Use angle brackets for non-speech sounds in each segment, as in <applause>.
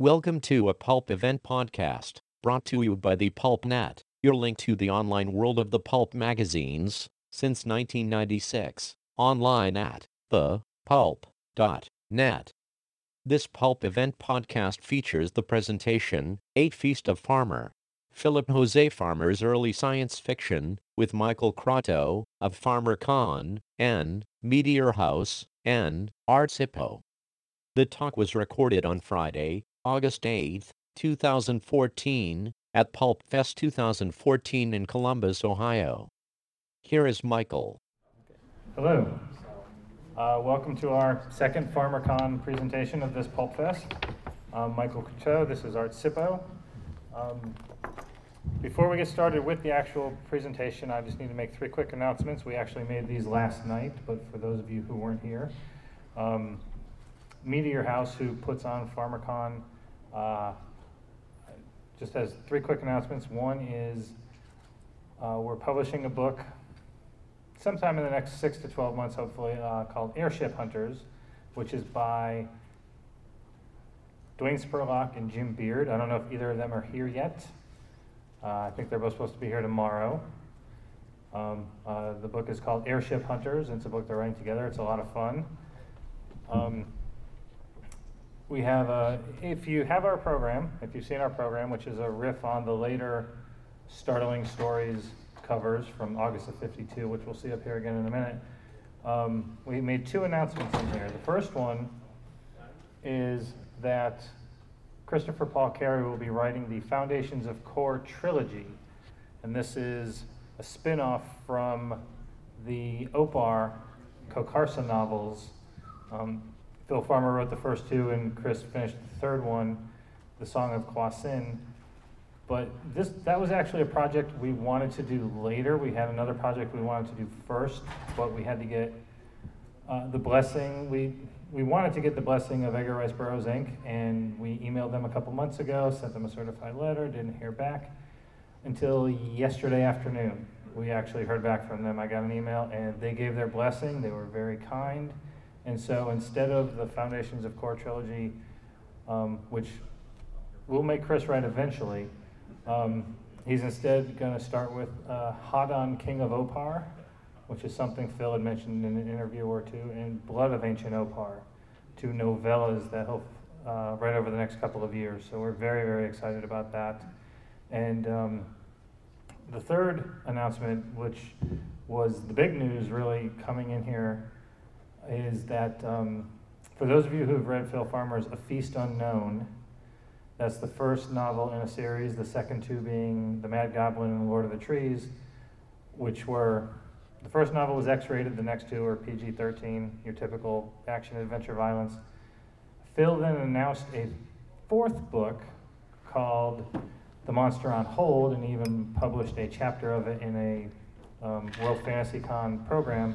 Welcome to a Pulp Event podcast, brought to you by the Pulp Net, your link to the online world of the pulp magazines since 1996, online at thepulp.net. This Pulp Event podcast features the presentation, A Feast of Farmer, Philip Jose Farmer's early science fiction, with Michael Croteau, of Farmer Con, and Meteor House, and Art Sippo. The talk was recorded on Friday, August 8, 2014, at Pulp Fest 2014 in Columbus, Ohio. Here is Michael. Hello. Uh, welcome to our second FarmerCon presentation of this Pulp Fest. I'm Michael Croteau. This is Art Sippo. Um, before we get started with the actual presentation, I just need to make three quick announcements. We actually made these last night, but for those of you who weren't here, um, Meteor House, who puts on FarmerCon, uh, just has three quick announcements. One is uh, we're publishing a book sometime in the next six to 12 months, hopefully, uh, called Airship Hunters, which is by Duane Spurlock and Jim Beard. I don't know if either of them are here yet. Uh, I think they're both supposed to be here tomorrow. Um, uh, the book is called Airship Hunters. It's a book they're writing together. It's a lot of fun. Um, we have a, if you have our program, if you've seen our program, which is a riff on the later Startling Stories covers from August of 52, which we'll see up here again in a minute, um, we made two announcements in here. The first one is that Christopher Paul Carey will be writing the Foundations of Core trilogy. And this is a spin off from the Opar Khokarsa novels. Um, Phil Farmer wrote the first two, and Chris finished the third one, The Song of Kwasin. But this that was actually a project we wanted to do later. We had another project we wanted to do first, but we had to get uh, the blessing. We we wanted to get the blessing of Edgar Rice Burroughs Inc. and we emailed them a couple months ago, sent them a certified letter, didn't hear back until yesterday afternoon. We actually heard back from them. I got an email and they gave their blessing. They were very kind. And so instead of the Foundations of Core trilogy, um, which we'll make Chris write eventually, um, he's instead going to start with uh, Hadon, King of Opar, which is something Phil had mentioned in an interview or two, and Blood of Ancient Opar, two novellas that he'll uh, write over the next couple of years. So we're very, very excited about that. And um, the third announcement, which was the big news really coming in here, is that um, for those of you who have read Phil Farmer's A Feast Unknown, that's the first novel in a series, the second two being The Mad Goblin and Lord of the Trees, which were the first novel was X rated, the next two are PG 13, your typical action adventure violence. Phil then announced a fourth book called The Monster on Hold and even published a chapter of it in a um, World Fantasy Con program.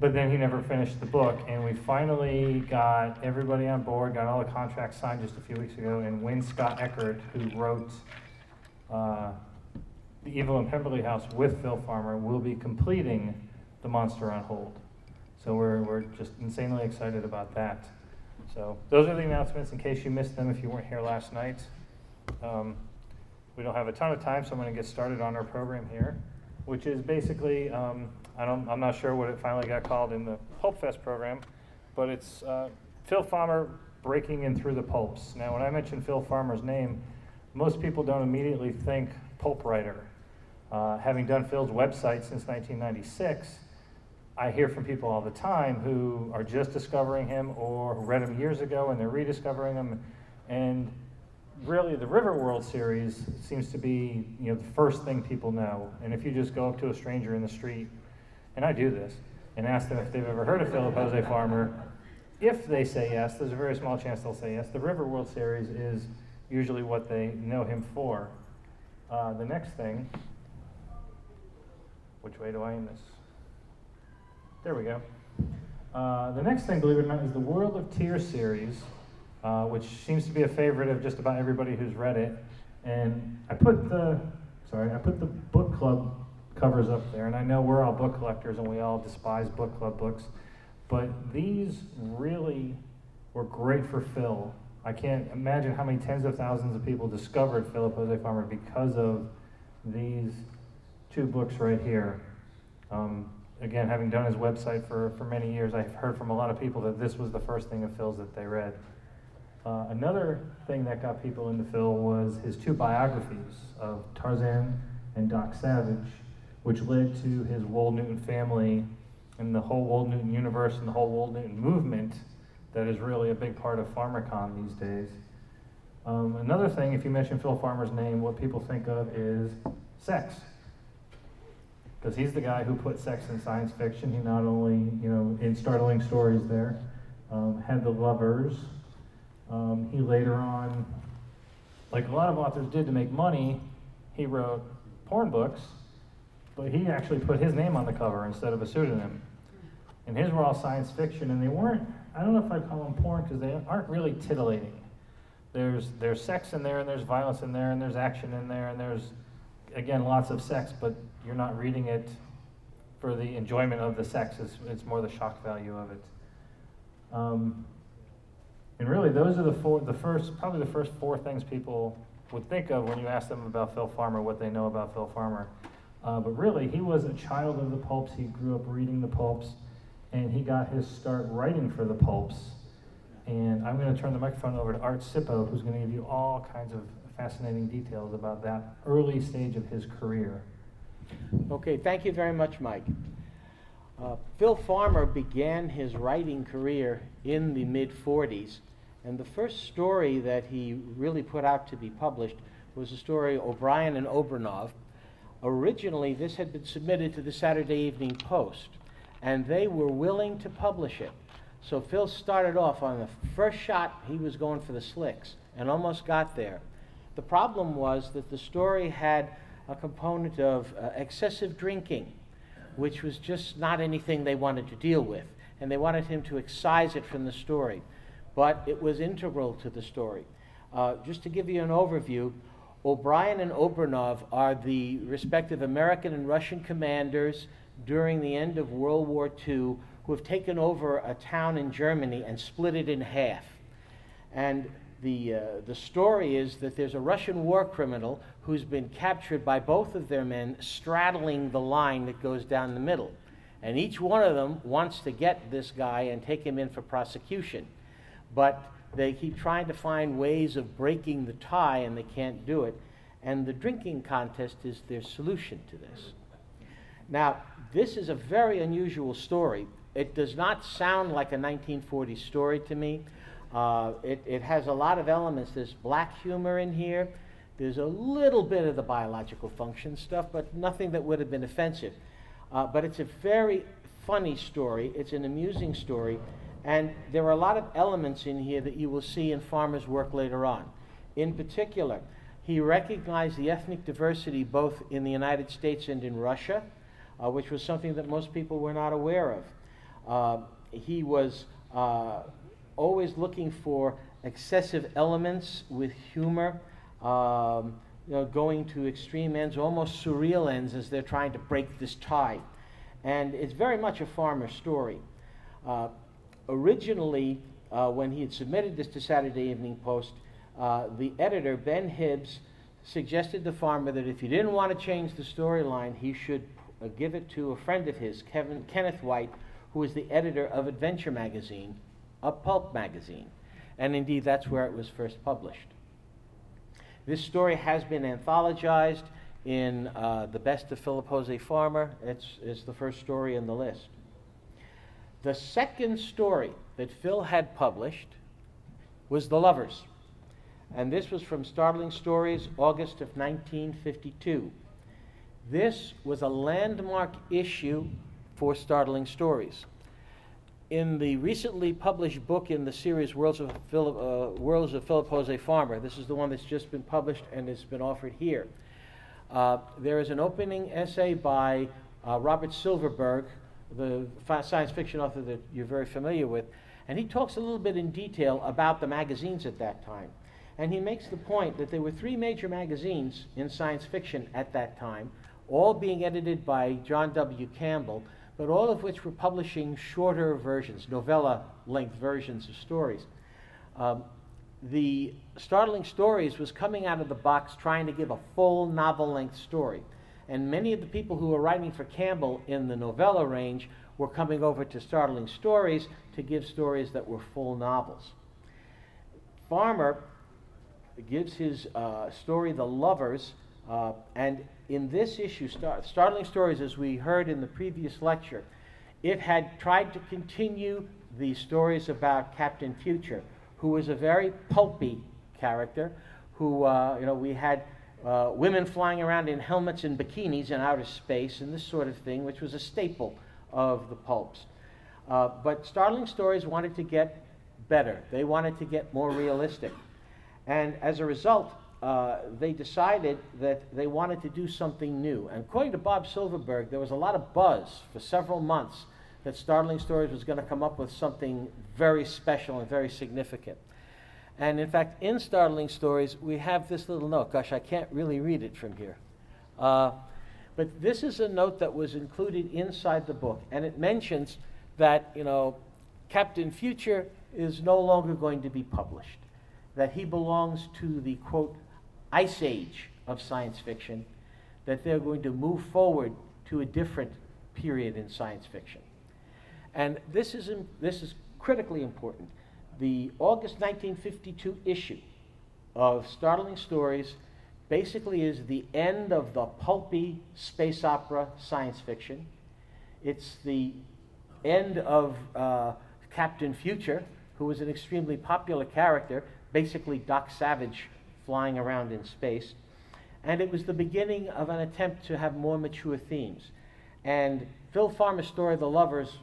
But then he never finished the book, and we finally got everybody on board, got all the contracts signed just a few weeks ago, and Win Scott Eckert, who wrote uh, the Evil in Pemberley House with Phil Farmer will be completing The Monster on Hold. So we're, we're just insanely excited about that. So those are the announcements in case you missed them if you weren't here last night. Um, we don't have a ton of time, so I'm going to get started on our program here, which is basically, um, I don't, I'm not sure what it finally got called in the Pulp Fest program, but it's uh, Phil Farmer breaking in through the pulps. Now, when I mention Phil Farmer's name, most people don't immediately think pulp writer. Uh, having done Phil's website since 1996, I hear from people all the time who are just discovering him or read him years ago and they're rediscovering him. And really, the River World series seems to be you know the first thing people know. And if you just go up to a stranger in the street, and I do this, and ask them if they've ever heard of Philip Jose Farmer, if they say yes, there's a very small chance they'll say yes. The River World series is usually what they know him for. Uh, the next thing which way do I aim this? There we go. Uh, the next thing, believe it or not, is the World of Tiers series, uh, which seems to be a favorite of just about everybody who's read it. And I put the, sorry, I put the book club covers up there, and I know we're all book collectors and we all despise book club books, but these really were great for Phil. I can't imagine how many tens of thousands of people discovered Philip Jose Farmer because of these two books right here. Um, again, having done his website for, for many years, I've heard from a lot of people that this was the first thing of Phil's that they read. Uh, another thing that got people into Phil was his two biographies of Tarzan and Doc Savage, which led to his Wold Newton family and the whole Wold Newton universe and the whole Wold Newton movement that is really a big part of FarmerCon these days. Um, another thing, if you mention Phil Farmer's name, what people think of is sex. Because he's the guy who put sex in science fiction. He not only, you know, in startling stories there, um, had the lovers. Um, he later on, like a lot of authors did to make money, he wrote porn books, but he actually put his name on the cover instead of a pseudonym. And his were all science fiction, and they weren't, I don't know if I'd call them porn because they aren't really titillating. There's, there's sex in there, and there's violence in there, and there's action in there, and there's, again, lots of sex, but you're not reading it for the enjoyment of the sex, it's, it's more the shock value of it. Um, and really, those are the four, the first, probably the first four things people would think of when you ask them about Phil Farmer, what they know about Phil Farmer. Uh, but really, he was a child of the pulps. He grew up reading the pulps, and he got his start writing for the pulps. And I'm going to turn the microphone over to Art Sippo, who's going to give you all kinds of fascinating details about that early stage of his career. Okay, thank you very much, Mike. Uh, Phil Farmer began his writing career in the mid 40s, and the first story that he really put out to be published was the story O'Brien and Obrenov. Originally, this had been submitted to the Saturday Evening Post, and they were willing to publish it. So Phil started off on the first shot, he was going for the slicks and almost got there. The problem was that the story had a component of uh, excessive drinking, which was just not anything they wanted to deal with. And they wanted him to excise it from the story. But it was integral to the story. Uh, just to give you an overview, O'Brien and Obrenov are the respective American and Russian commanders during the end of World War II who have taken over a town in Germany and split it in half. And the, uh, the story is that there's a Russian war criminal who's been captured by both of their men straddling the line that goes down the middle. And each one of them wants to get this guy and take him in for prosecution. But they keep trying to find ways of breaking the tie and they can't do it. And the drinking contest is their solution to this. Now, this is a very unusual story. It does not sound like a 1940s story to me. Uh, it, it has a lot of elements. There's black humor in here. There's a little bit of the biological function stuff, but nothing that would have been offensive. Uh, but it's a very funny story. It's an amusing story. And there are a lot of elements in here that you will see in Farmer's work later on. In particular, he recognized the ethnic diversity both in the United States and in Russia, uh, which was something that most people were not aware of. Uh, he was uh, always looking for excessive elements with humor, um, you know, going to extreme ends, almost surreal ends as they're trying to break this tie. And it's very much a farmer story. Uh, originally, uh, when he had submitted this to Saturday Evening Post, uh, the editor, Ben Hibbs, suggested the Farmer that if he didn't want to change the storyline, he should uh, give it to a friend of his, Kevin, Kenneth White, who was the editor of Adventure Magazine, a pulp magazine. And indeed, that's where it was first published. This story has been anthologized in uh, The Best of Philip Jose Farmer. It's, it's the first story in the list. The second story that Phil had published was The Lovers. And this was from Startling Stories, August of 1952. This was a landmark issue for Startling Stories in the recently published book in the series Worlds of Philip, uh, Worlds of Philip Jose Farmer, this is the one that's just been published and has been offered here. Uh, there is an opening essay by uh, Robert Silverberg, the science fiction author that you're very familiar with, and he talks a little bit in detail about the magazines at that time. And he makes the point that there were three major magazines in science fiction at that time, all being edited by John W. Campbell but all of which were publishing shorter versions, novella length versions of stories. Um, the Startling Stories was coming out of the box trying to give a full novel length story. And many of the people who were writing for Campbell in the novella range were coming over to Startling Stories to give stories that were full novels. Farmer gives his uh, story, The Lovers, uh, and in this issue, Star- Startling Stories, as we heard in the previous lecture, it had tried to continue the stories about Captain Future, who was a very pulpy character, who, uh, you know, we had uh, women flying around in helmets and bikinis in outer space and this sort of thing, which was a staple of the pulps. Uh, but Startling Stories wanted to get better. They wanted to get more realistic. And as a result, uh, they decided that they wanted to do something new. And according to Bob Silverberg, there was a lot of buzz for several months that Startling Stories was going to come up with something very special and very significant. And in fact, in Startling Stories, we have this little note. Gosh, I can't really read it from here. Uh, but this is a note that was included inside the book, and it mentions that, you know, Captain Future is no longer going to be published, that he belongs to the, quote, ice age of science fiction, that they're going to move forward to a different period in science fiction. And this is, this is critically important. The August 1952 issue of Startling Stories basically is the end of the pulpy space opera science fiction. It's the end of uh, Captain Future, who was an extremely popular character, basically Doc Savage flying around in space. And it was the beginning of an attempt to have more mature themes. And Phil Farmer's story, The Lovers,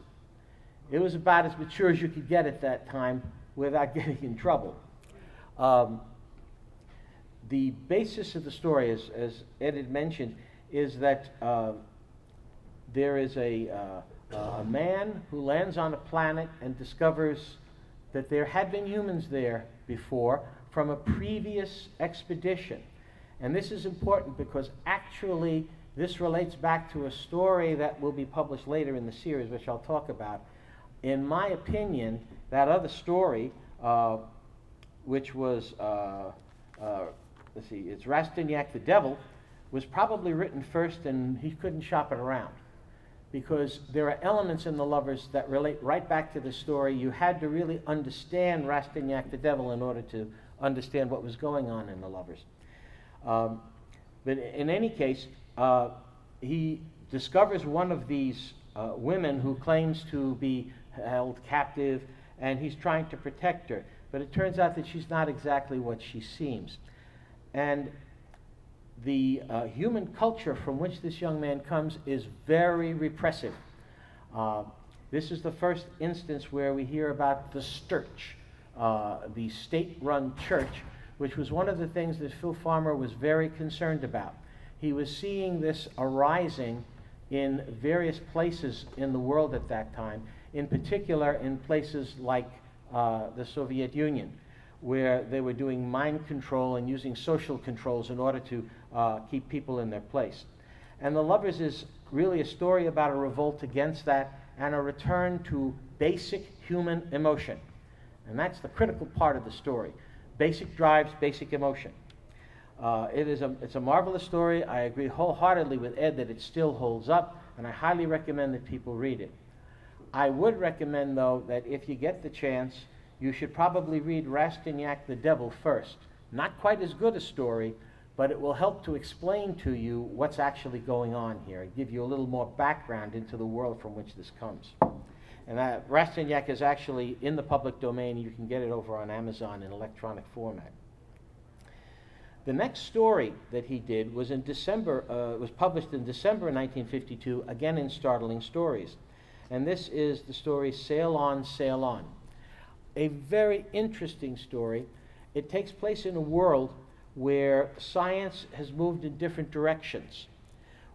it was about as mature as you could get at that time without <laughs> getting in trouble. Um, the basis of the story, as, as Ed had mentioned, is that uh, there is a, uh, a man who lands on a planet and discovers that there had been humans there before from a previous expedition. And this is important because actually this relates back to a story that will be published later in the series, which I'll talk about. In my opinion, that other story, uh, which was, uh, uh, let's see, it's Rastignac the Devil, was probably written first and he couldn't shop it around. Because there are elements in The Lovers that relate right back to the story. You had to really understand Rastignac the Devil in order to understand what was going on in The Lovers. Um, but in any case, uh, he discovers one of these uh, women who claims to be held captive and he's trying to protect her. But it turns out that she's not exactly what she seems. And the uh, human culture from which this young man comes is very repressive. Uh, this is the first instance where we hear about the Sturch, uh, the state run church, which was one of the things that Phil Farmer was very concerned about. He was seeing this arising in various places in the world at that time, in particular in places like uh, the Soviet Union, where they were doing mind control and using social controls in order to uh, keep people in their place. And The Lovers is really a story about a revolt against that and a return to basic human emotion. And that's the critical part of the story. Basic drives, basic emotion. Uh, it is a, it's a marvelous story. I agree wholeheartedly with Ed that it still holds up, and I highly recommend that people read it. I would recommend, though, that if you get the chance, you should probably read Rastignac the Devil first. Not quite as good a story, but it will help to explain to you what's actually going on here, and give you a little more background into the world from which this comes. And that Rastignac is actually in the public domain. You can get it over on Amazon in electronic format. The next story that he did was in December, uh, was published in December 1952, again in Startling Stories and this is the story Sail On, Sail On. A very interesting story. It takes place in a world where science has moved in different directions,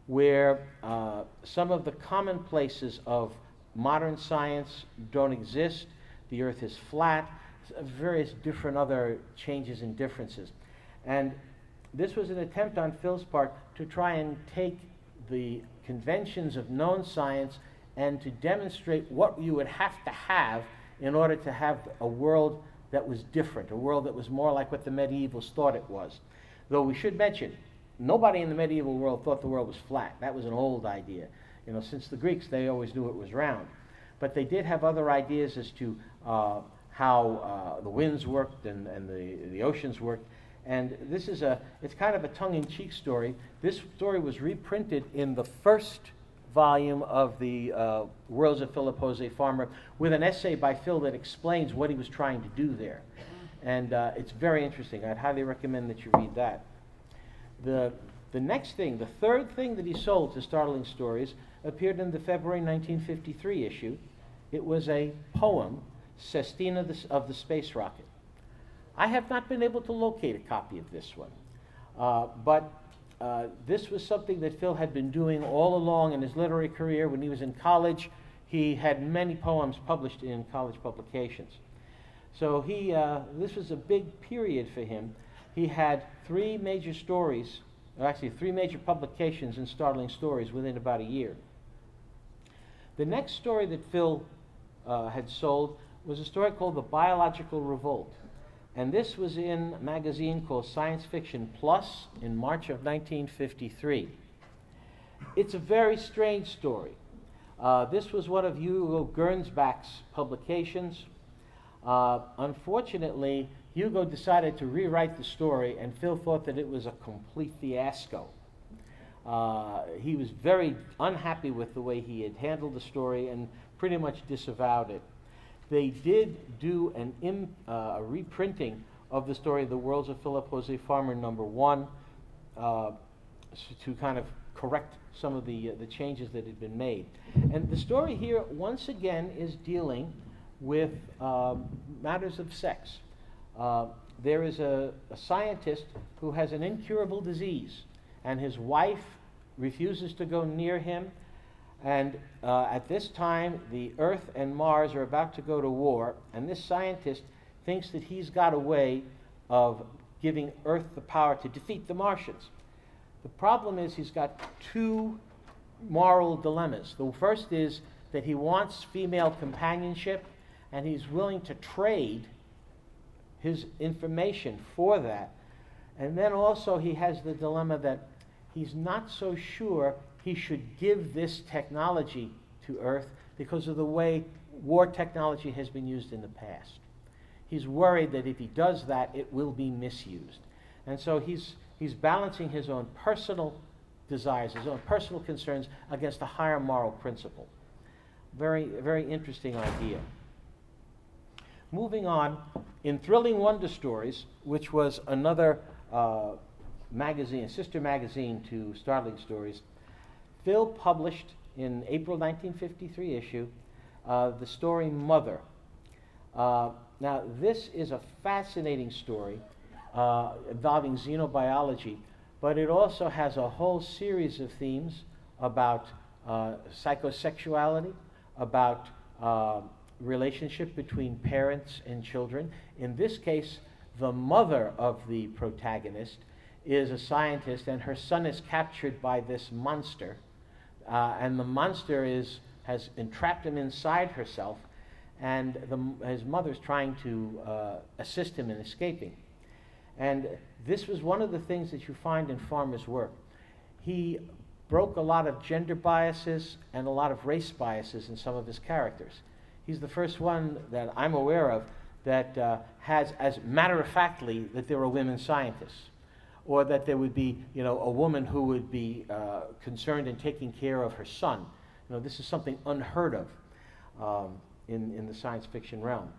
where uh, some of the commonplaces of modern science don't exist, the earth is flat, various different other changes and differences. And this was an attempt on Phil's part to try and take the conventions of known science and to demonstrate what you would have to have in order to have a world that was different, a world that was more like what the medievals thought it was. Though we should mention, nobody in the medieval world thought the world was flat. That was an old idea. You know, since the Greeks, they always knew it was round. But they did have other ideas as to uh, how uh, the winds worked and, and the, the oceans worked. And this is a, it's kind of a tongue-in-cheek story. This story was reprinted in the first volume of the uh, Worlds of Philip Jose Farmer with an essay by Phil that explains what he was trying to do there. And uh, it's very interesting. I'd highly recommend that you read that. The, the next thing, the third thing that he sold to Startling Stories, appeared in the February 1953 issue. It was a poem, Sestina of the Space Rocket. I have not been able to locate a copy of this one, uh, but uh, this was something that Phil had been doing all along in his literary career. When he was in college, he had many poems published in college publications. So he, uh, this was a big period for him. He had three major stories, or actually three major publications in Startling Stories within about a year. The next story that Phil uh, had sold was a story called The Biological Revolt. And this was in a magazine called Science Fiction Plus in March of 1953. It's a very strange story. Uh, this was one of Hugo Gernsback's publications. Uh, unfortunately, Hugo decided to rewrite the story, and Phil thought that it was a complete fiasco. Uh, he was very unhappy with the way he had handled the story and pretty much disavowed it. They did do an uh, a reprinting of the story of The Worlds of Philip Jose Farmer number one uh, to kind of correct some of the, uh, the changes that had been made. And the story here, once again, is dealing with um, matters of sex. Uh, there is a, a scientist who has an incurable disease and his wife refuses to go near him. And uh, at this time, the Earth and Mars are about to go to war, and this scientist thinks that he's got a way of giving Earth the power to defeat the Martians. The problem is he's got two moral dilemmas. The first is that he wants female companionship, and he's willing to trade his information for that. And then also he has the dilemma that he's not so sure he should give this technology to Earth because of the way war technology has been used in the past. He's worried that if he does that, it will be misused. And so he's, he's balancing his own personal desires, his own personal concerns against a higher moral principle. Very, very interesting idea. Moving on, in Thrilling Wonder Stories, which was another uh, magazine, sister magazine to Startling Stories, Phil published in April 1953 issue uh, the story Mother. Uh, now, this is a fascinating story uh, involving xenobiology, but it also has a whole series of themes about uh, psychosexuality, about uh, relationship between parents and children. In this case, the mother of the protagonist is a scientist, and her son is captured by this monster. Uh, and the monster is, has entrapped him inside herself, and the, his mother's trying to uh, assist him in escaping. And this was one of the things that you find in Farmer's work. He broke a lot of gender biases and a lot of race biases in some of his characters. He's the first one that I'm aware of that uh, has, as matter of factly, that there are women scientists or that there would be, you know, a woman who would be uh, concerned in taking care of her son. You know, this is something unheard of um, in, in the science fiction realm.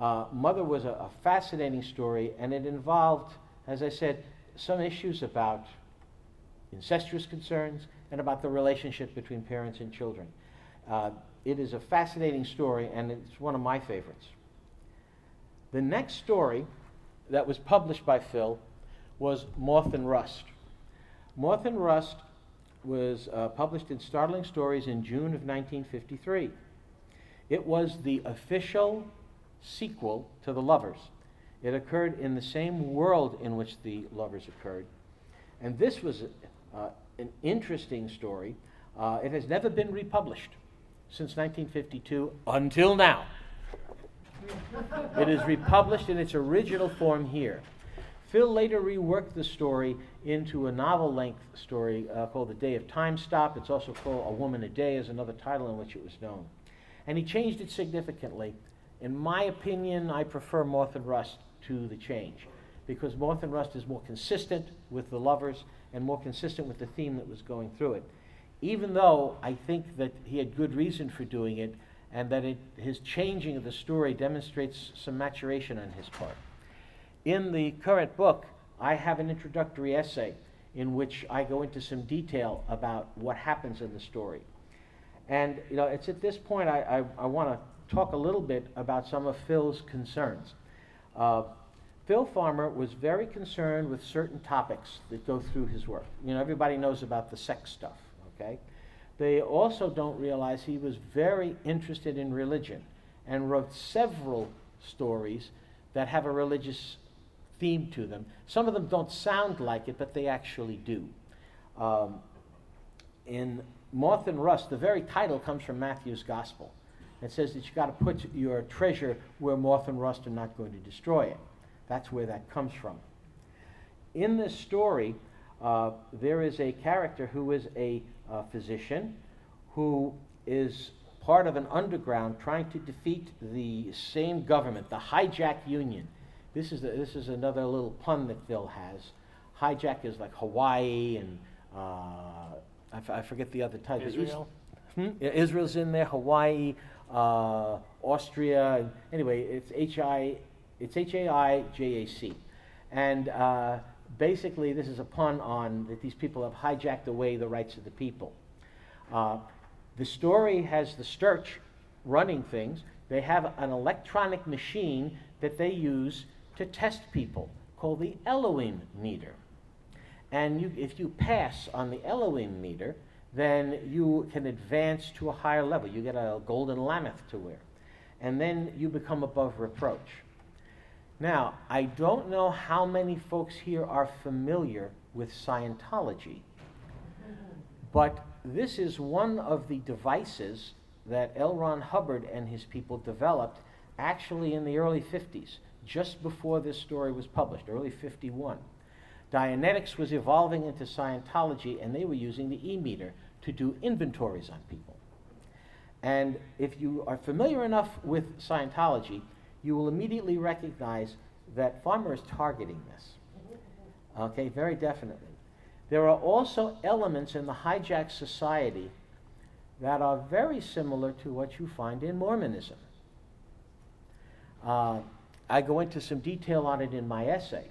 Uh, Mother was a, a, fascinating story, and it involved, as I said, some issues about incestuous concerns and about the relationship between parents and children. Uh, it is a fascinating story, and it's one of my favorites. The next story that was published by Phil was Moth and Rust. Moth and Rust was uh, published in Startling Stories in June of 1953. It was the official sequel to The Lovers. It occurred in the same world in which The Lovers occurred. And this was uh, an interesting story. Uh, it has never been republished since 1952 until now. it is republished in its original form here. Phil later reworked the story into a novel length story uh, called The Day of Time Stop. It's also called A Woman a Day, is another title in which it was known. And he changed it significantly. In my opinion, I prefer Moth and Rust to the change because Moth and Rust is more consistent with the lovers and more consistent with the theme that was going through it. Even though I think that he had good reason for doing it and that it, his changing of the story demonstrates some maturation on his part. In the current book, I have an introductory essay in which I go into some detail about what happens in the story. And you know, it's at this point I, I, I want to talk a little bit about some of Phil's concerns. Uh, Phil Farmer was very concerned with certain topics that go through his work. You know, everybody knows about the sex stuff, okay? They also don't realize he was very interested in religion and wrote several stories that have a religious theme to them. Some of them don't sound like it, but they actually do. Um, in Moth and Rust, the very title comes from Matthew's Gospel. It says that you've got to put your treasure where moth and rust are not going to destroy it. That's where that comes from. In this story, uh, there is a character who is a uh, physician who is part of an underground trying to defeat the same government, the Haijac union. This is, the, this is another little pun that Phil has. Haijac is like Hawaii and uh, I, f- I forget the other type. Israel? Hmm? Yeah, Israel's in there, Hawaii, uh, Austria. Anyway, it's H I, it's H A I J A C, and uh, basically this is a pun on that these people have hijacked away the rights of the people. Uh, the story has the Sturch running things. They have an electronic machine that they use to test people called the Elohim meter. And you, if you pass on the Elohim meter, then you can advance to a higher level. You get a golden lamedh to wear. And then you become above reproach. Now, I don't know how many folks here are familiar with Scientology, but this is one of the devices that L. Ron Hubbard and his people developed actually in the early 50s, just before this story was published, early 51. Dianetics was evolving into Scientology, and they were using the e meter to do inventories on people. And if you are familiar enough with Scientology, you will immediately recognize that Farmer is targeting this. Okay, very definitely. There are also elements in the hijacked society that are very similar to what you find in Mormonism. Uh, I go into some detail on it in my essay.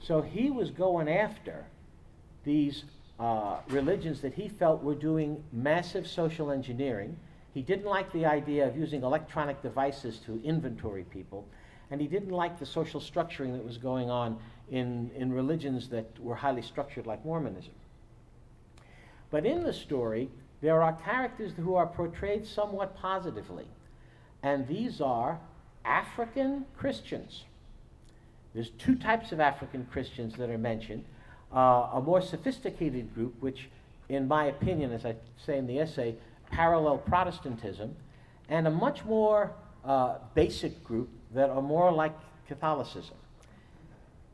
So he was going after these uh, religions that he felt were doing massive social engineering. He didn't like the idea of using electronic devices to inventory people, and he didn't like the social structuring that was going on in, in religions that were highly structured, like Mormonism. But in the story, there are characters who are portrayed somewhat positively, and these are African Christians. There's two types of African Christians that are mentioned. Uh, a more sophisticated group, which, in my opinion, as I say in the essay, parallel Protestantism, and a much more uh, basic group that are more like Catholicism.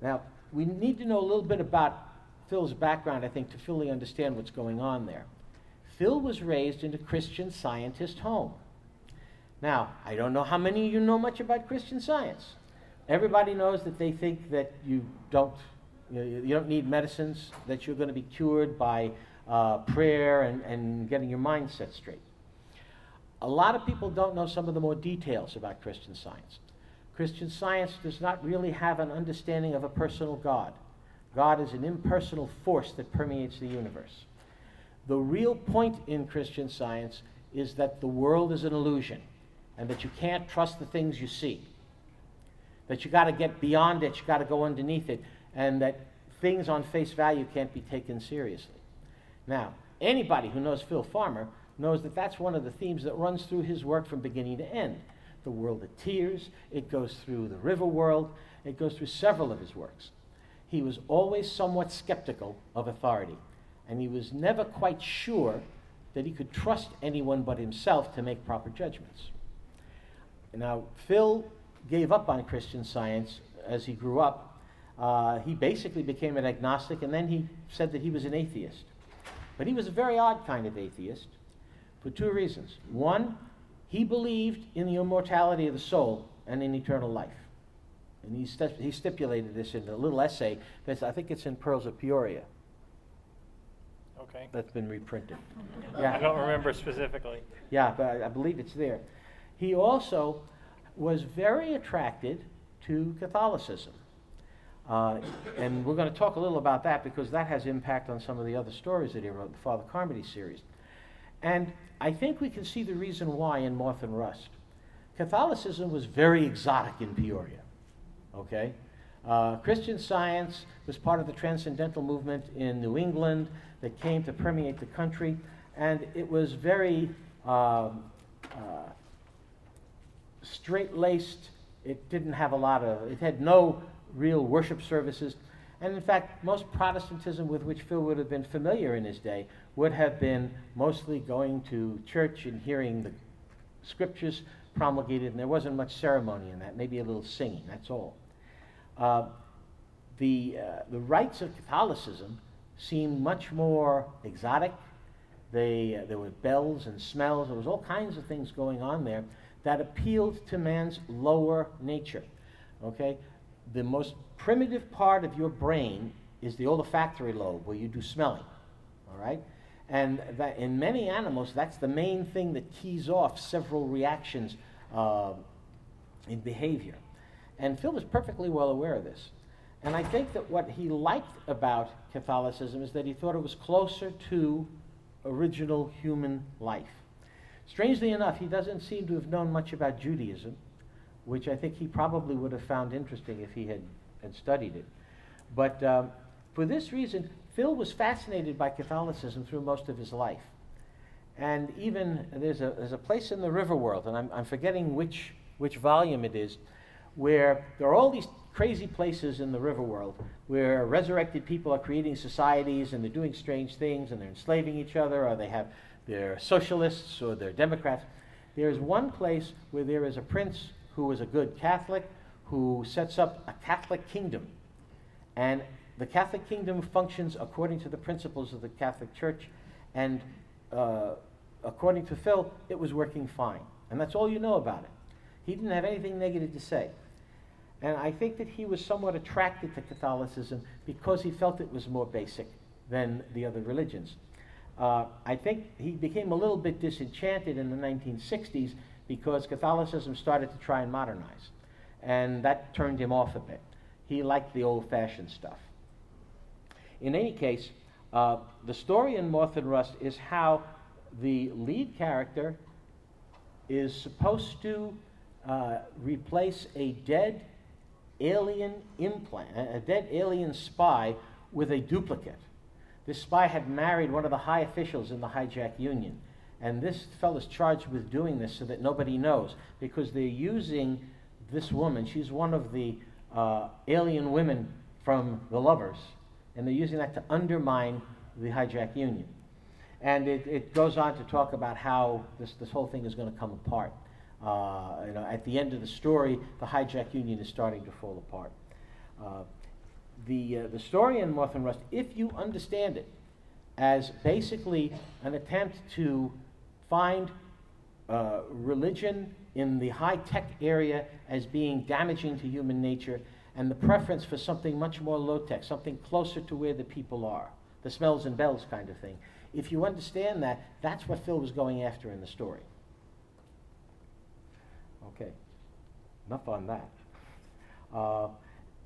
Now, we need to know a little bit about Phil's background, I think, to fully understand what's going on there. Phil was raised in a Christian scientist home. Now, I don't know how many of you know much about Christian science. Everybody knows that they think that you don't, you, know, you don't need medicines, that you're going to be cured by uh, prayer and, and getting your mind set straight. A lot of people don't know some of the more details about Christian science. Christian science does not really have an understanding of a personal God. God is an impersonal force that permeates the universe. The real point in Christian science is that the world is an illusion and that you can't trust the things you see that you got to get beyond it, you got to go underneath it, and that things on face value can't be taken seriously. Now, anybody who knows Phil Farmer knows that that's one of the themes that runs through his work from beginning to end. The world of Tiers, it goes through the river world, it goes through several of his works. He was always somewhat skeptical of authority, and he was never quite sure that he could trust anyone but himself to make proper judgments. Now, Phil gave up on Christian science as he grew up. Uh, he basically became an agnostic, and then he said that he was an atheist. But he was a very odd kind of atheist for two reasons. One, he believed in the immortality of the soul and in eternal life. And he, st- he stipulated this in a little essay that's, I think it's in Pearls of Peoria. Okay. That's been reprinted. Yeah. <laughs> I don't remember specifically. Yeah, but I, I believe it's there. He also was very attracted to Catholicism. Uh, and we're going to talk a little about that because that has impact on some of the other stories that he wrote, the Father Carmody series. And I think we can see the reason why in Moth and Rust. Catholicism was very exotic in Peoria. Okay? Uh, Christian science was part of the transcendental movement in New England that came to permeate the country, and it was very um, uh, straight laced. It didn't have a lot of, it had no real worship services. And in fact, most Protestantism with which Phil would have been familiar in his day would have been mostly going to church and hearing the scriptures promulgated, and there wasn't much ceremony in that, maybe a little singing, that's all. Uh, the, uh, the rites of Catholicism seemed much more exotic. They, uh, there were bells and smells, there was all kinds of things going on there that appealed to man's lower nature. Okay? The most primitive part of your brain is the olfactory lobe, where you do smelling. All right? And that in many animals, that's the main thing that keys off several reactions uh, in behavior. And Phil was perfectly well aware of this. And I think that what he liked about Catholicism is that he thought it was closer to original human life. Strangely enough, he doesn't seem to have known much about Judaism, which I think he probably would have found interesting if he had, had studied it. But um, for this reason, Phil was fascinated by Catholicism through most of his life. And even there's a, there's a place in the river world, and I'm, I'm forgetting which, which volume it is, where there are all these crazy places in the river world where resurrected people are creating societies and they're doing strange things and they're enslaving each other or they have they're socialists or they're democrats there's one place where there is a prince who is a good catholic who sets up a catholic kingdom and the Catholic kingdom functions according to the principles of the Catholic Church, and uh, according to Phil, it was working fine. And that's all you know about it. He didn't have anything negative to say. And I think that he was somewhat attracted to Catholicism because he felt it was more basic than the other religions. Uh, I think he became a little bit disenchanted in the 1960s because Catholicism started to try and modernize. And that turned him off a bit. He liked the old fashioned stuff. In any case, uh, the story in Moth and Rust is how the lead character is supposed to uh, replace a dead alien implant, a dead alien spy with a duplicate. This spy had married one of the high officials in the Haijac union. And this fellow is charged with doing this so that nobody knows because they're using this woman. She's one of the uh, alien women from the lovers and they're using that to undermine the Haijac union. And it, it goes on to talk about how this, this whole thing is going to come apart. Uh, you know, at the end of the story, the Haijac union is starting to fall apart. Uh, the, uh, the story in Moth and Rust, if you understand it as basically an attempt to find uh, religion in the high tech area as being damaging to human nature and the preference for something much more low tech, something closer to where the people are, the smells and bells kind of thing. If you understand that, that's what Phil was going after in the story. Okay, enough on that. Uh,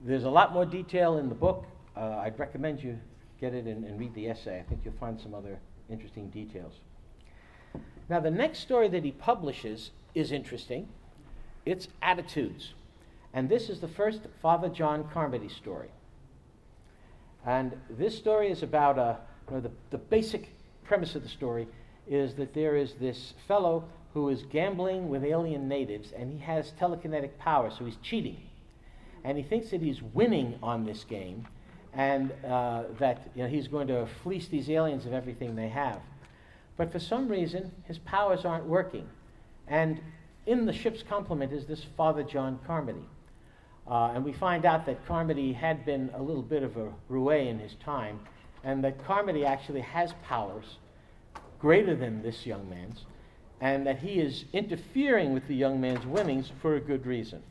there's a lot more detail in the book. Uh, I'd recommend you get it and, and read the essay. I think you'll find some other interesting details. Now, the next story that he publishes is interesting. It's Attitudes. And this is the first Father John Carmody story. And this story is about a, you know, the, the basic premise of the story is that there is this fellow who is gambling with alien natives and he has telekinetic power, so he's cheating. And he thinks that he's winning on this game and uh, that you know, he's going to fleece these aliens of everything they have. But for some reason, his powers aren't working. And in the ship's complement is this Father John Carmody. Uh, and we find out that Carmody had been a little bit of a roue in his time, and that Carmody actually has powers greater than this young man's, and that he is interfering with the young man's winnings for a good reason,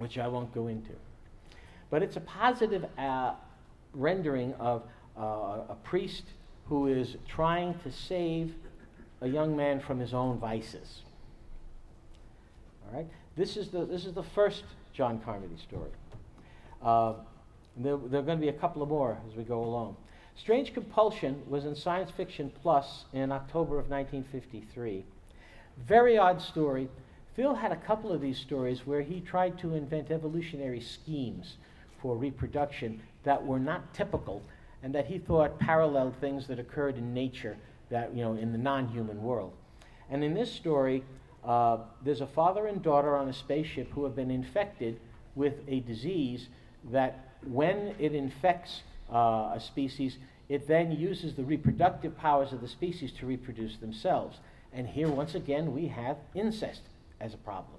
which I won't go into. But it's a positive uh, rendering of uh, a priest who is trying to save a young man from his own vices. All right? This is the, this is the first John Carmody story. Uh, there, there, are going to be a couple of more as we go along. Strange Compulsion was in Science Fiction Plus in October of 1953. Very odd story. Phil had a couple of these stories where he tried to invent evolutionary schemes for reproduction that were not typical and that he thought paralleled things that occurred in nature that, you know, in the non-human world. And in this story, uh, there's a father and daughter on a spaceship who have been infected with a disease that when it infects uh, a species, it then uses the reproductive powers of the species to reproduce themselves. And here, once again, we have incest as a problem.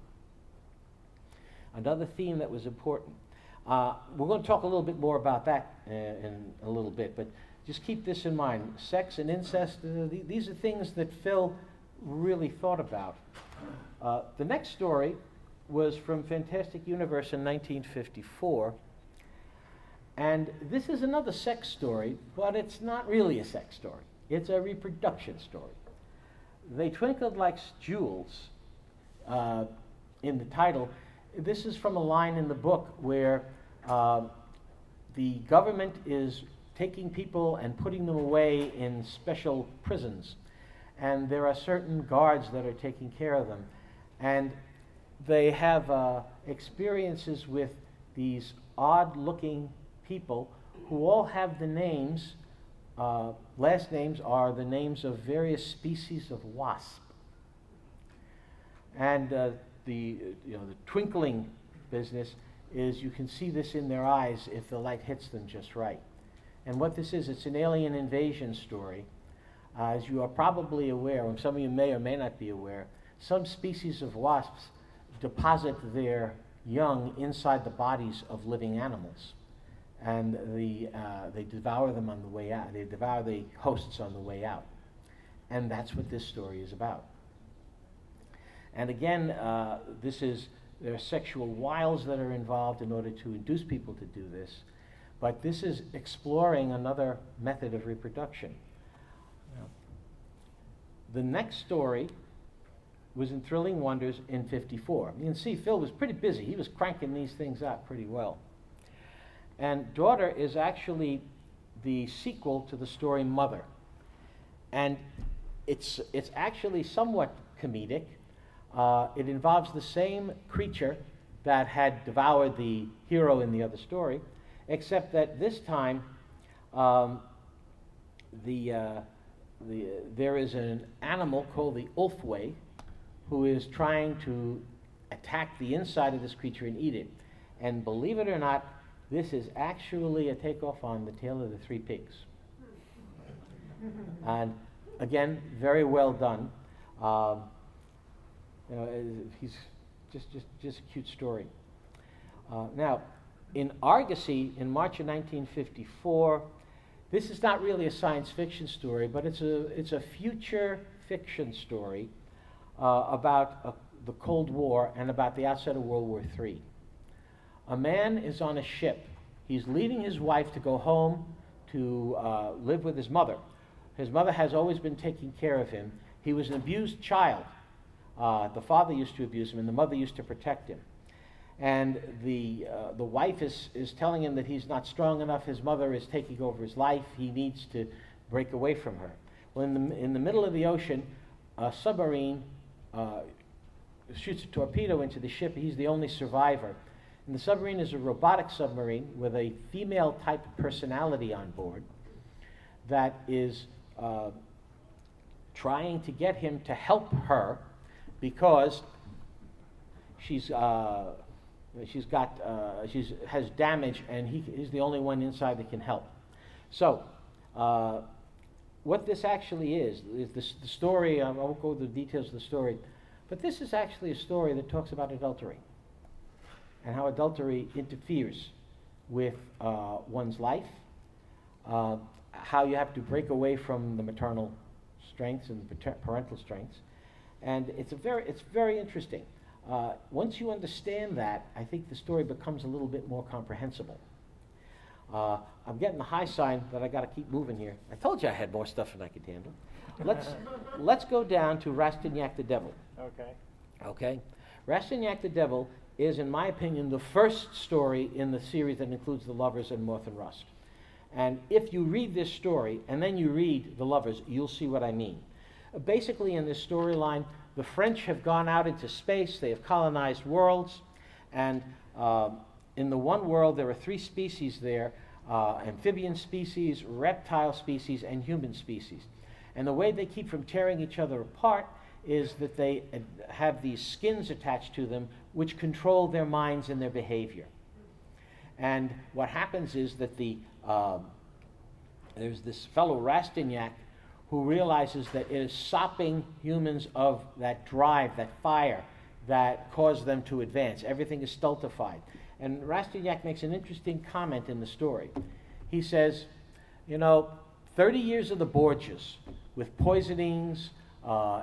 Another theme that was important. Uh, we're going to talk a little bit more about that uh, in a little bit, but just keep this in mind. Sex and incest, uh, th- these are things that Phil really thought about. Uh, the next story was from Fantastic Universe in 1954. And this is another sex story, but it's not really a sex story. It's a reproduction story. They twinkled like jewels uh, in the title. This is from a line in the book where uh, the government is taking people and putting them away in special prisons. And there are certain guards that are taking care of them. And they have uh, experiences with these odd looking people who all have the names, uh, last names are the names of various species of wasp. And uh, the, you know, the twinkling business is you can see this in their eyes if the light hits them just right. And what this is, it's an alien invasion story. Uh, as you are probably aware, and some of you may or may not be aware, some species of wasps deposit their young inside the bodies of living animals. And the, uh, they devour them on the way out. They devour the hosts on the way out. And that's what this story is about. And again, uh, this is, there are sexual wiles that are involved in order to induce people to do this. But this is exploring another method of reproduction. The next story was in Thrilling Wonders in 54. You can see Phil was pretty busy. He was cranking these things out pretty well. And Daughter is actually the sequel to the story Mother. And it's, it's actually somewhat comedic. Uh, it involves the same creature that had devoured the hero in the other story, except that this time um, the, uh, the, there is an animal called the Ulthwé who is trying to attack the inside of this creature and eat it. And believe it or not, this is actually a takeoff on the tale of the three pigs. <laughs> and again, very well done. Um, you know, he's just, just, just a cute story. Uh, now, in Argosy, in March of 1954, this is not really a science fiction story, but it's a, it's a future fiction story uh, about uh, the Cold War and about the outset of World War III. A man is on a ship. He's leaving his wife to go home to uh, live with his mother. His mother has always been taking care of him. He was an abused child. Uh, the father used to abuse him, and the mother used to protect him. And the, uh, the wife is, is telling him that he's not strong enough. His mother is taking over his life. He needs to break away from her. Well, in the, in the middle of the ocean, a submarine uh, shoots a torpedo into the ship. He's the only survivor. And the submarine is a robotic submarine with a female type personality on board that is uh, trying to get him to help her because she's, uh, she's got, uh, she's, has damage and he, he's the only one inside that can help. So, uh, what this actually is, is this, the story, I won't go into the details of the story, But this is actually a story that talks about adultery and how adultery interferes with uh, one's life, uh, how you have to break away from the maternal strengths and the parental strengths. And it's, a very, it's very interesting. Uh, once you understand that, I think the story becomes a little bit more comprehensible. Uh, I'm getting the high sign that I got to keep moving here. I told you I had more stuff than I could handle. Let's, <laughs> let's go down to Rastignac the Devil. Okay. Okay? Rastignac the Devil is, in my opinion, the first story in the series that includes The Lovers and Moth and Rust. And if you read this story and then you read The Lovers, you'll see what I mean. Basically, in this storyline, the French have gone out into space, they have colonized worlds, and uh, in the one world, there are three species there uh, amphibian species, reptile species, and human species. And the way they keep from tearing each other apart is that they have these skins attached to them which control their minds and their behavior. And what happens is that the, um, there's this fellow Rastignac who realizes that it is sopping humans of that drive, that fire that caused them to advance. Everything is stultified. And Rastignac makes an interesting comment in the story. He says, You know, 30 years of the Borgias with poisonings, uh, uh,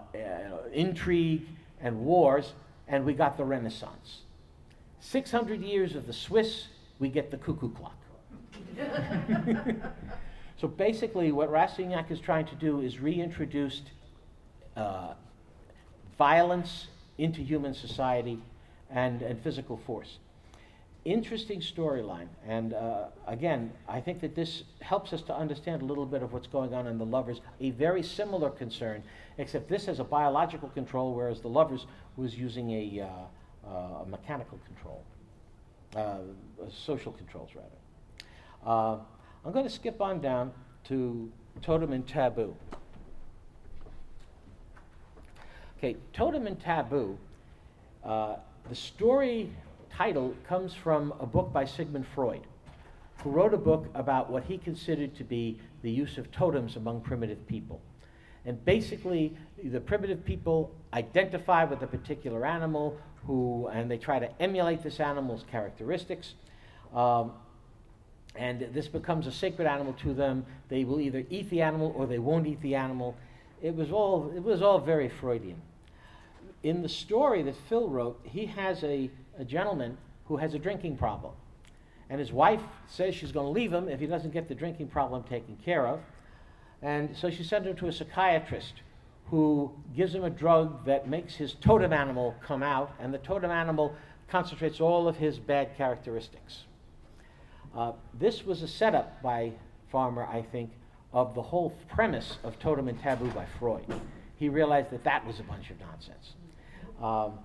intrigue, and wars, and we got the Renaissance. 600 years of the Swiss, we get the cuckoo clock. <laughs> so basically, what Rastignac is trying to do is reintroduce uh, violence into human society and, and physical force interesting storyline. And uh, again, I think that this helps us to understand a little bit of what's going on in the lovers. A very similar concern, except this has a biological control, whereas the lovers was using a, uh, uh, a mechanical control, uh, social controls rather. I'm going to skip on down to totem and taboo. Okay, totem and taboo. Uh, the story title comes from a book by Sigmund Freud, who wrote a book about what he considered to be the use of totems among primitive people. And basically, the primitive people identify with a particular animal, who, and they try to emulate this animal's characteristics. Um, and this becomes a sacred animal to them. They will either eat the animal or they won't eat the animal. It was all, it was all very Freudian. In the story that Phil wrote, he has a a gentleman who has a drinking problem. And his wife says she's going to leave him if he doesn't get the drinking problem taken care of. And so she sent him to a psychiatrist who gives him a drug that makes his totem animal come out, and the totem animal concentrates all of his bad characteristics. Uh, this was a setup by Farmer, I think, of the whole premise of Totem and Taboo by Freud. He realized that that was a bunch of nonsense. Um,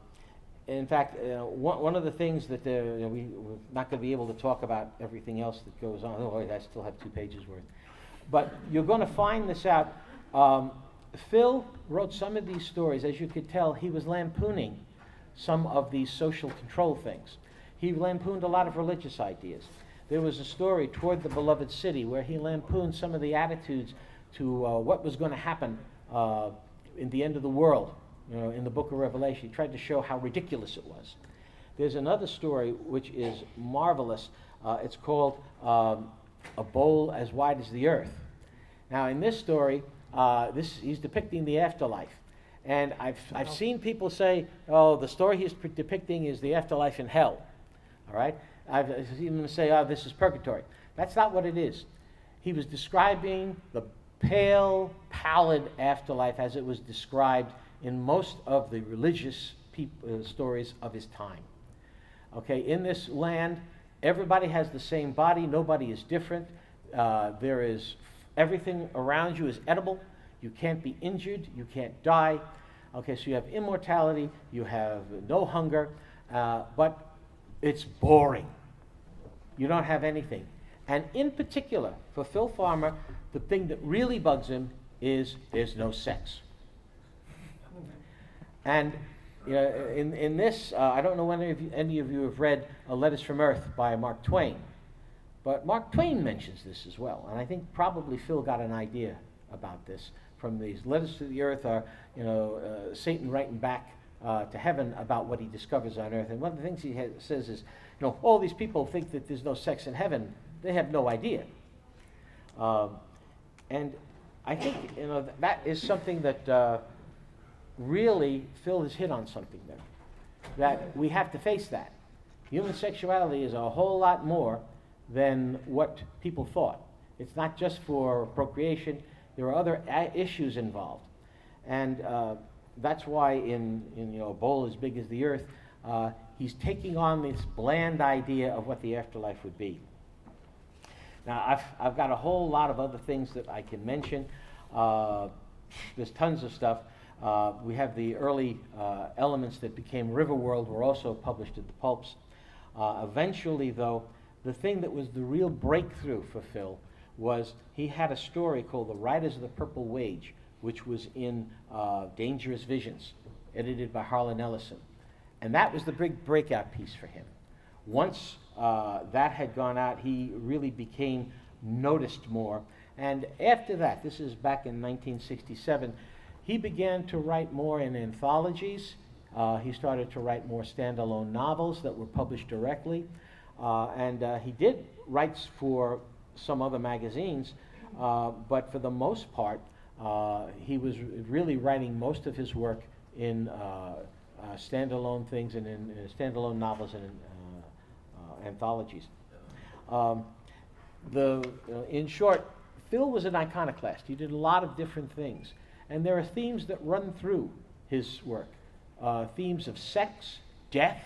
in fact, uh, one, one of the things that you know, we, we're not going to be able to talk about everything else that goes on. <laughs> Oh, I still have two pages worth. But you're going to find this out. Um, Phil wrote some of these stories. As you could tell, he was lampooning some of these social control things. He lampooned a lot of religious ideas. There was a story, Toward the Beloved City, where he lampooned some of the attitudes to uh, what was going to happen uh, in the end of the world you know, in the book of Revelation. He tried to show how ridiculous it was. There's another story which is marvelous. Uh, it's called um, A Bowl as Wide as the Earth. Now, in this story, uh, this, he's depicting the afterlife. And I've, I've seen people say, oh, the story he's depicting is the afterlife in hell. All right? I've seen them say, oh, this is purgatory. That's not what it is. He was describing the pale, pallid afterlife as it was described in most of the religious uh, stories of his time. Okay, in this land, everybody has the same body, nobody is different. Uh, there is everything around you is edible. You can't be injured, you can't die. Okay, so you have immortality, you have no hunger, uh, but it's boring. You don't have anything. And in particular, for Phil Farmer, the thing that really bugs him is there's no sex. And you know, in, in this, uh, I don't know whether any, any of you have read A Letters from Earth by Mark Twain, but Mark Twain mentions this as well. And I think probably Phil got an idea about this from these letters to the earth are, you know, uh, Satan writing back uh, to heaven about what he discovers on earth. And one of the things he has, says is, you know, all these people think that there's no sex in heaven. They have no idea. Um, and I think you know that is something that uh, really Phil has hit on something there. That we have to face that. Human sexuality is a whole lot more than what people thought. It's not just for procreation. There are other a- issues involved, and uh, that's why in, in you know a bowl as big as the earth, uh, he's taking on this bland idea of what the afterlife would be. Now, I've, I've got a whole lot of other things that I can mention. Uh, there's tons of stuff. Uh, we have the early uh, elements that became Riverworld were also published in the pulps. Uh, eventually, though, the thing that was the real breakthrough for Phil was he had a story called The Riders of the Purple Wage, which was in uh, Dangerous Visions, edited by Harlan Ellison. And that was the big breakout piece for him. Once uh, that had gone out, he really became noticed more. And after that, this is back in 1967, he began to write more in anthologies. Uh, he started to write more standalone novels that were published directly. Uh, and uh, he did writes for some other magazines, uh, but for the most part, uh, he was really writing most of his work in standalone things and in, in standalone novels and in, anthologies. Um, the, uh, in short, Phil was an iconoclast. He did a lot of different things. And there are themes that run through his work uh, themes of sex, death,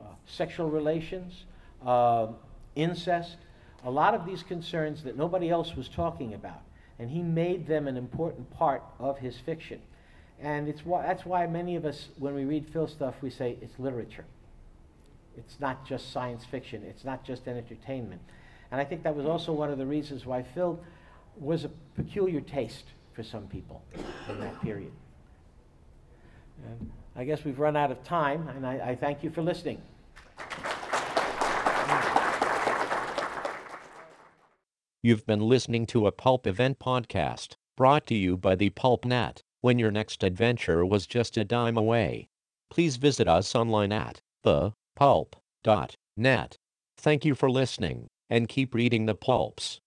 uh, sexual relations, uh, incest, a lot of these concerns that nobody else was talking about. And he made them an important part of his fiction. And it's why, that's why many of us, when we read Phil stuff, we say it's literature. It's not just science fiction, it's not just entertainment. And I think that was also one of the reasons why Phil was a peculiar taste for some people in that period. And I guess we've run out of time, and I, I thank you for listening. You've been listening to a Pulp Event podcast, brought to you by the Pulp Net. When your next adventure was just a dime away, please visit us online at thepulp.net. Thank you for listening, and keep reading the pulps.